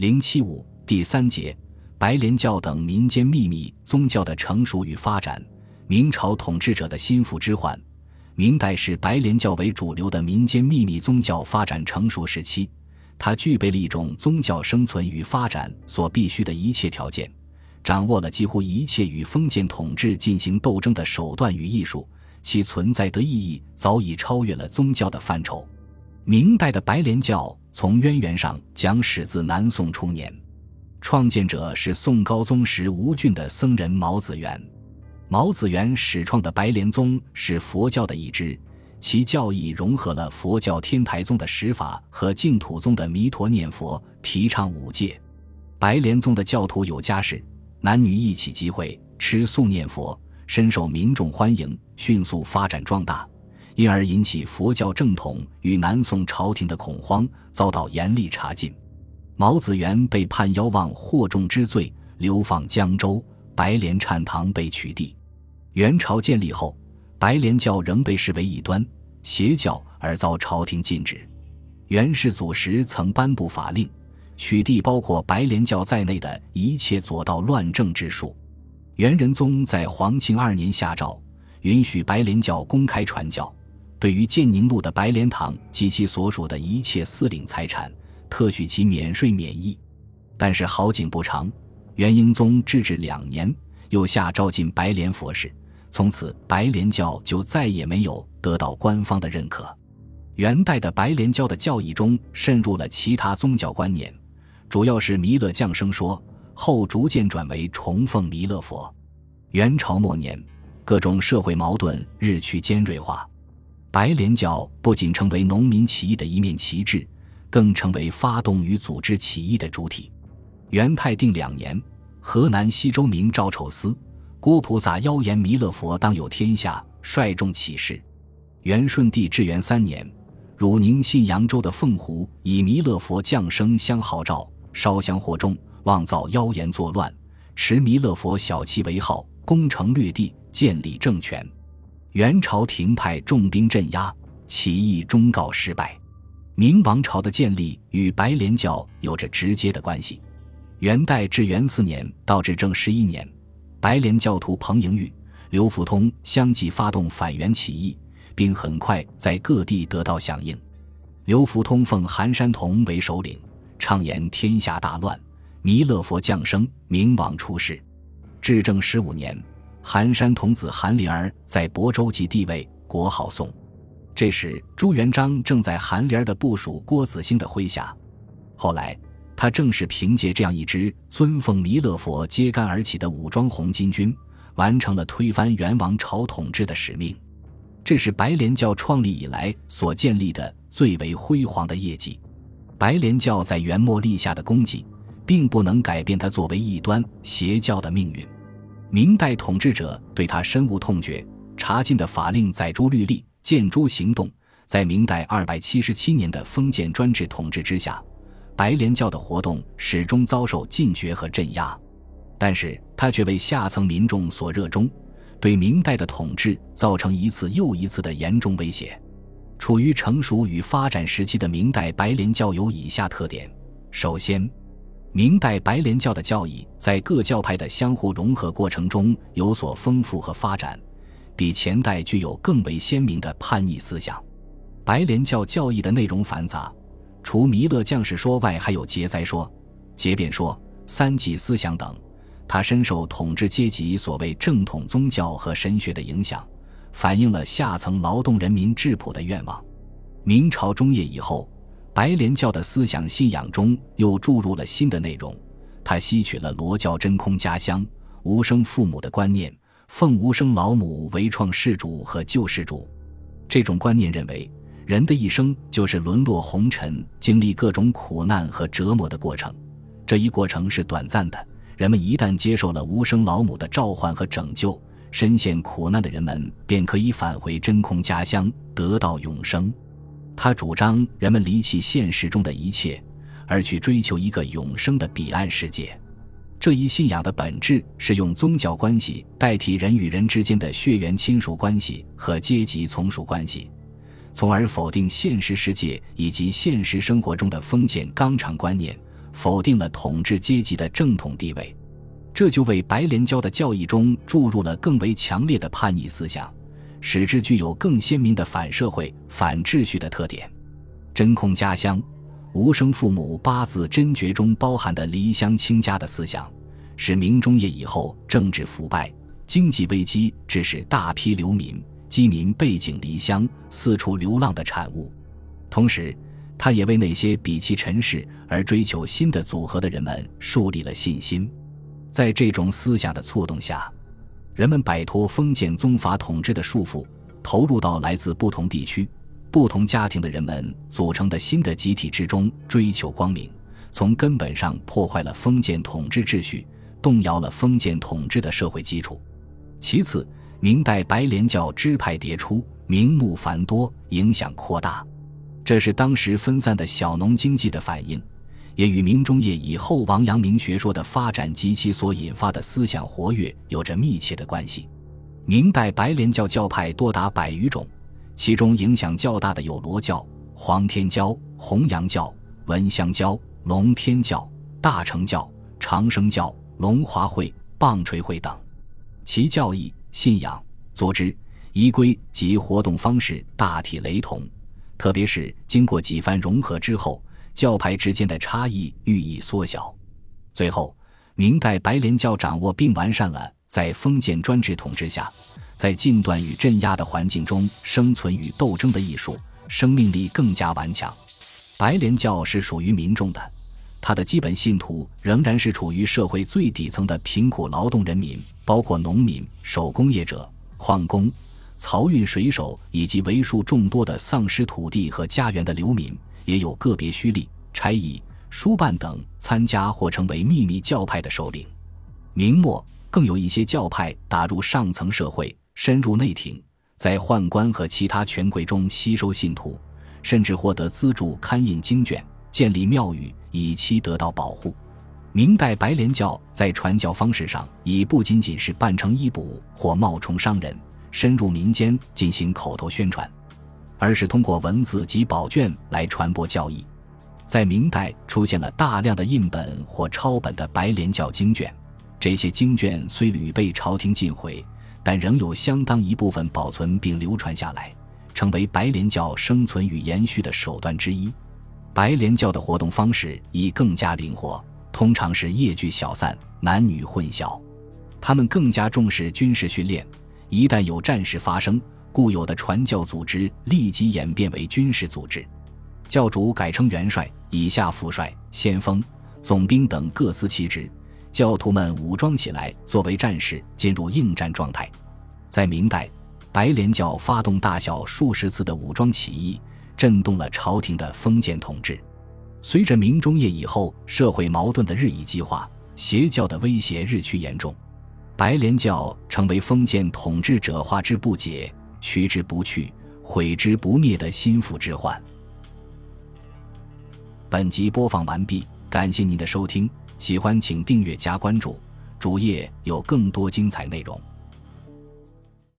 零七五第三节，白莲教等民间秘密宗教的成熟与发展。明朝统治者的心腹之患。明代是白莲教为主流的民间秘密宗教发展成熟时期，它具备了一种宗教生存与发展所必须的一切条件，掌握了几乎一切与封建统治进行斗争的手段与艺术，其存在的意义早已超越了宗教的范畴。明代的白莲教从渊源上讲始自南宋初年，创建者是宋高宗时吴郡的僧人毛子元。毛子元始创的白莲宗是佛教的一支，其教义融合了佛教天台宗的十法和净土宗的弥陀念佛，提倡五戒。白莲宗的教徒有家室，男女一起集会吃素念佛，深受民众欢迎，迅速发展壮大，因而引起佛教正统与南宋朝廷的恐慌，遭到严厉查禁。毛子元被判妖妄惑众之罪，流放江州，白莲禅堂被取缔。元朝建立后，白莲教仍被视为异端邪教而遭朝廷禁止。元世祖时曾颁布法令，取缔包括白莲教在内的一切左道乱政之术。元仁宗在皇庆二年下诏，允许白莲教公开传教，对于建宁路的白莲堂及其所属的一切私领财产，特许其免税免役。但是好景不长，元英宗制治两年，又下诏禁白莲佛事。从此，白莲教就再也没有得到官方的认可。元代的白莲教的教义中渗入了其他宗教观念，主要是弥勒降生说，后逐渐转为崇奉弥勒佛。元朝末年，各种社会矛盾日趋尖锐化，白莲教不仅成为农民起义的一面旗帜，更成为发动与组织起义的主体。元泰定两年，河南西周明赵丑司。郭菩萨妖言弥勒佛当有天下，率众起事。元顺帝至元三年，汝宁信扬州的凤湖以弥勒佛降生相号召，烧香惑众，妄造妖言作乱，持弥勒佛小旗为号，攻城略地，建立政权。元朝廷派重兵镇压，起义终告失败。明王朝的建立与白莲教有着直接的关系。元代至元四年到至正十一年。白莲教徒彭莹玉、刘福通相继发动反元起义，并很快在各地得到响应。刘福通奉韩山童为首领，畅言天下大乱，弥勒佛降生，明王出世。至正十五年，寒山童子韩林儿在亳州即地位，国号宋。这时朱元璋正在韩林儿的部属郭子兴的麾下。后来。他正是凭借这样一支尊奉弥勒佛揭竿而起的武装红巾军，完成了推翻元王朝统治的使命。这是白莲教创立以来所建立的最为辉煌的业绩。白莲教在元末立下的功绩，并不能改变它作为异端邪教的命运。明代统治者对他深恶痛绝，查禁的法令载诸律例，见诸行动。在明代二百七十七年的封建专制统治之下。白莲教的活动始终遭受禁绝和镇压，但是他却为下层民众所热衷，对明代的统治造成一次又一次的严重威胁。处于成熟与发展时期的明代白莲教有以下特点：首先，明代白莲教的教义在各教派的相互融合过程中有所丰富和发展，比前代具有更为鲜明的叛逆思想。白莲教教义的内容繁杂。除弥勒降士说外，还有劫灾说、劫变说、三际思想等。它深受统治阶级所谓正统宗教和神学的影响，反映了下层劳动人民质朴的愿望。明朝中叶以后，白莲教的思想信仰中又注入了新的内容。他吸取了罗教真空家乡、无生父母的观念，奉无生老母为创世主和救世主。这种观念认为。人的一生就是沦落红尘，经历各种苦难和折磨的过程。这一过程是短暂的。人们一旦接受了无生老母的召唤和拯救，深陷苦难的人们便可以返回真空家乡，得到永生。他主张人们离弃现实中的一切，而去追求一个永生的彼岸世界。这一信仰的本质是用宗教关系代替人与人之间的血缘亲属关系和阶级从属关系。从而否定现实世界以及现实生活中的封建纲常观念，否定了统治阶级的正统地位，这就为白莲教的教义中注入了更为强烈的叛逆思想，使之具有更鲜明的反社会、反秩序的特点。真空家乡、无生父母八字真诀中包含的离乡倾家的思想，是明中叶以后政治腐败、经济危机致使大批流民、饥民背井离乡、四处流浪的产物。同时，他也为那些鄙弃尘世而追求新的组合的人们树立了信心。在这种思想的促动下，人们摆脱封建宗法统治的束缚，投入到来自不同地区、不同家庭的人们组成的新的集体之中，追求光明，从根本上破坏了封建统治秩序，动摇了封建统治的社会基础。其次，明代白莲教支派迭出，名目繁多，影响扩大。这是当时分散的小农经济的反应，也与明中叶以后王阳明学说的发展及其所引发的思想活跃有着密切的关系。明代白莲教教派多达百余种，其中影响较大的有罗教、黄天教、弘扬教、文香教、龙天教、大乘教、长生教、龙华会、棒槌会等。其教义、信仰、组织、仪规及活动方式大体雷同。特别是经过几番融合之后，教派之间的差异愈益缩小。最后，明代白莲教掌握并完善了在封建专制统治下，在禁断与镇压的环境中生存与斗争的艺术，生命力更加顽强。白莲教是属于民众的，它的基本信徒仍然是处于社会最底层的贫苦劳动人民，包括农民、手工业者、矿工。漕运水手以及为数众多的丧失土地和家园的流民，也有个别虚吏、差役、书办等参加或成为秘密教派的首领。明末更有一些教派打入上层社会，深入内廷，在宦官和其他权贵中吸收信徒，甚至获得资助刊印经卷、建立庙宇，以期得到保护。明代白莲教在传教方式上，已不仅仅是扮成衣补或冒充商人。深入民间进行口头宣传，而是通过文字及宝卷来传播教义。在明代出现了大量的印本或抄本的白莲教经卷，这些经卷虽屡被朝廷禁毁，但仍有相当一部分保存并流传下来，成为白莲教生存与延续的手段之一。白莲教的活动方式已更加灵活，通常是夜聚小散，男女混淆。他们更加重视军事训练。一旦有战事发生，固有的传教组织立即演变为军事组织，教主改称元帅，以下副帅、先锋、总兵等各司其职，教徒们武装起来作为战士，进入应战状态。在明代，白莲教发动大小数十次的武装起义，震动了朝廷的封建统治。随着明中叶以后社会矛盾的日益激化，邪教的威胁日趋严重。白莲教成为封建统治者化之不解、驱之不去、毁之不灭的心腹之患。本集播放完毕，感谢您的收听，喜欢请订阅加关注，主页有更多精彩内容。